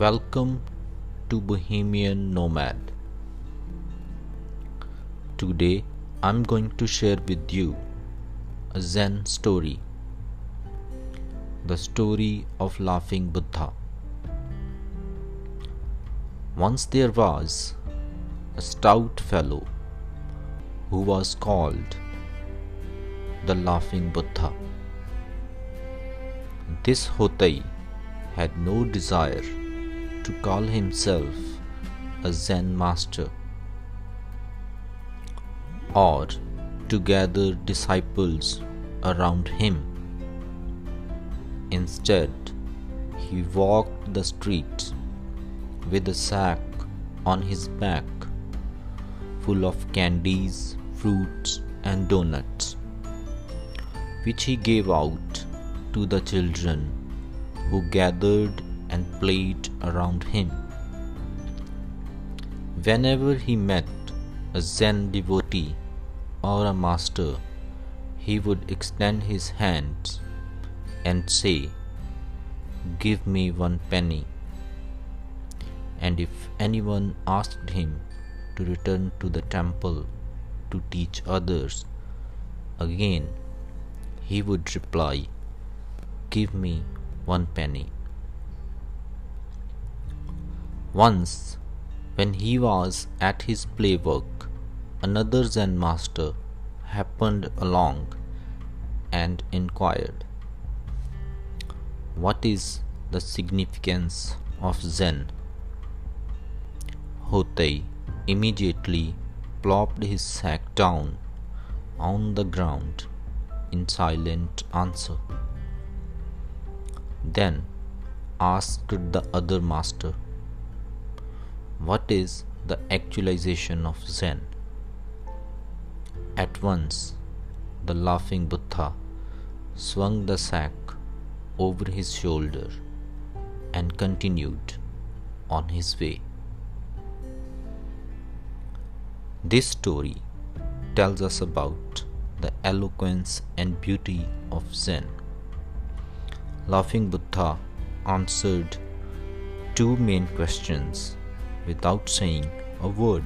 Welcome to Bohemian Nomad. Today I'm going to share with you a Zen story. The story of Laughing Buddha. Once there was a stout fellow who was called the Laughing Buddha. This Hotei had no desire to call himself a Zen master or to gather disciples around him. Instead, he walked the streets with a sack on his back full of candies, fruits, and donuts, which he gave out to the children who gathered and played around him. Whenever he met a Zen devotee or a master, he would extend his hands and say, Give me one penny. And if anyone asked him to return to the temple to teach others, again he would reply, Give me one penny. Once, when he was at his play work, another Zen master happened along and inquired, What is the significance of Zen? Hotei immediately plopped his sack down on the ground in silent answer. Then asked the other master, What is the actualization of Zen? At once, the laughing Buddha swung the sack over his shoulder and continued on his way. This story tells us about the eloquence and beauty of Zen. Laughing Buddha answered two main questions without saying a word.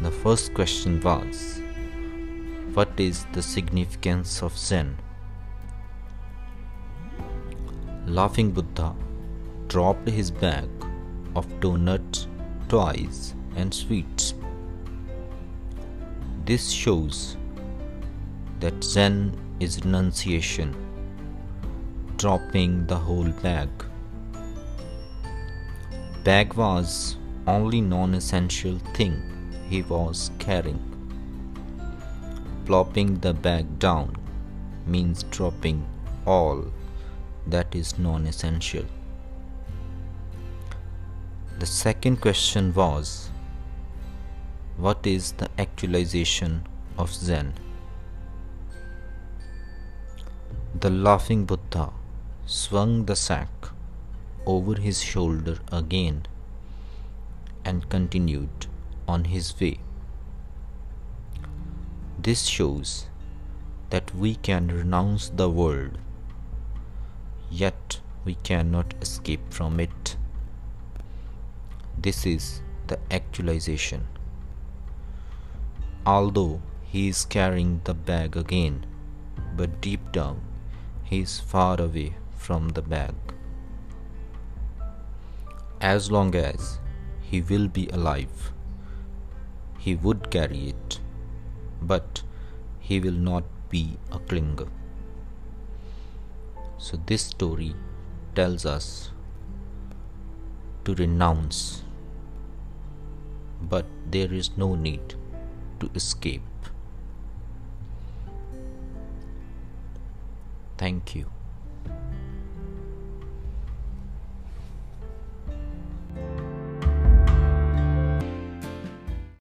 The first question was What is the significance of Zen? Laughing Buddha dropped his bag of donuts, toys, and sweets. This shows that Zen is renunciation, dropping the whole bag. Bag was only non-essential thing he was carrying. Plopping the bag down means dropping all that is non-essential. The second question was what is the actualization of Zen? The laughing Buddha swung the sack over his shoulder again and continued on his way. This shows that we can renounce the world, yet we cannot escape from it. This is the actualization. Although he is carrying the bag again, but deep down he is far away from the bag. As long as he will be alive, he would carry it, but he will not be a clinger. So, this story tells us to renounce, but there is no need to escape. Thank you.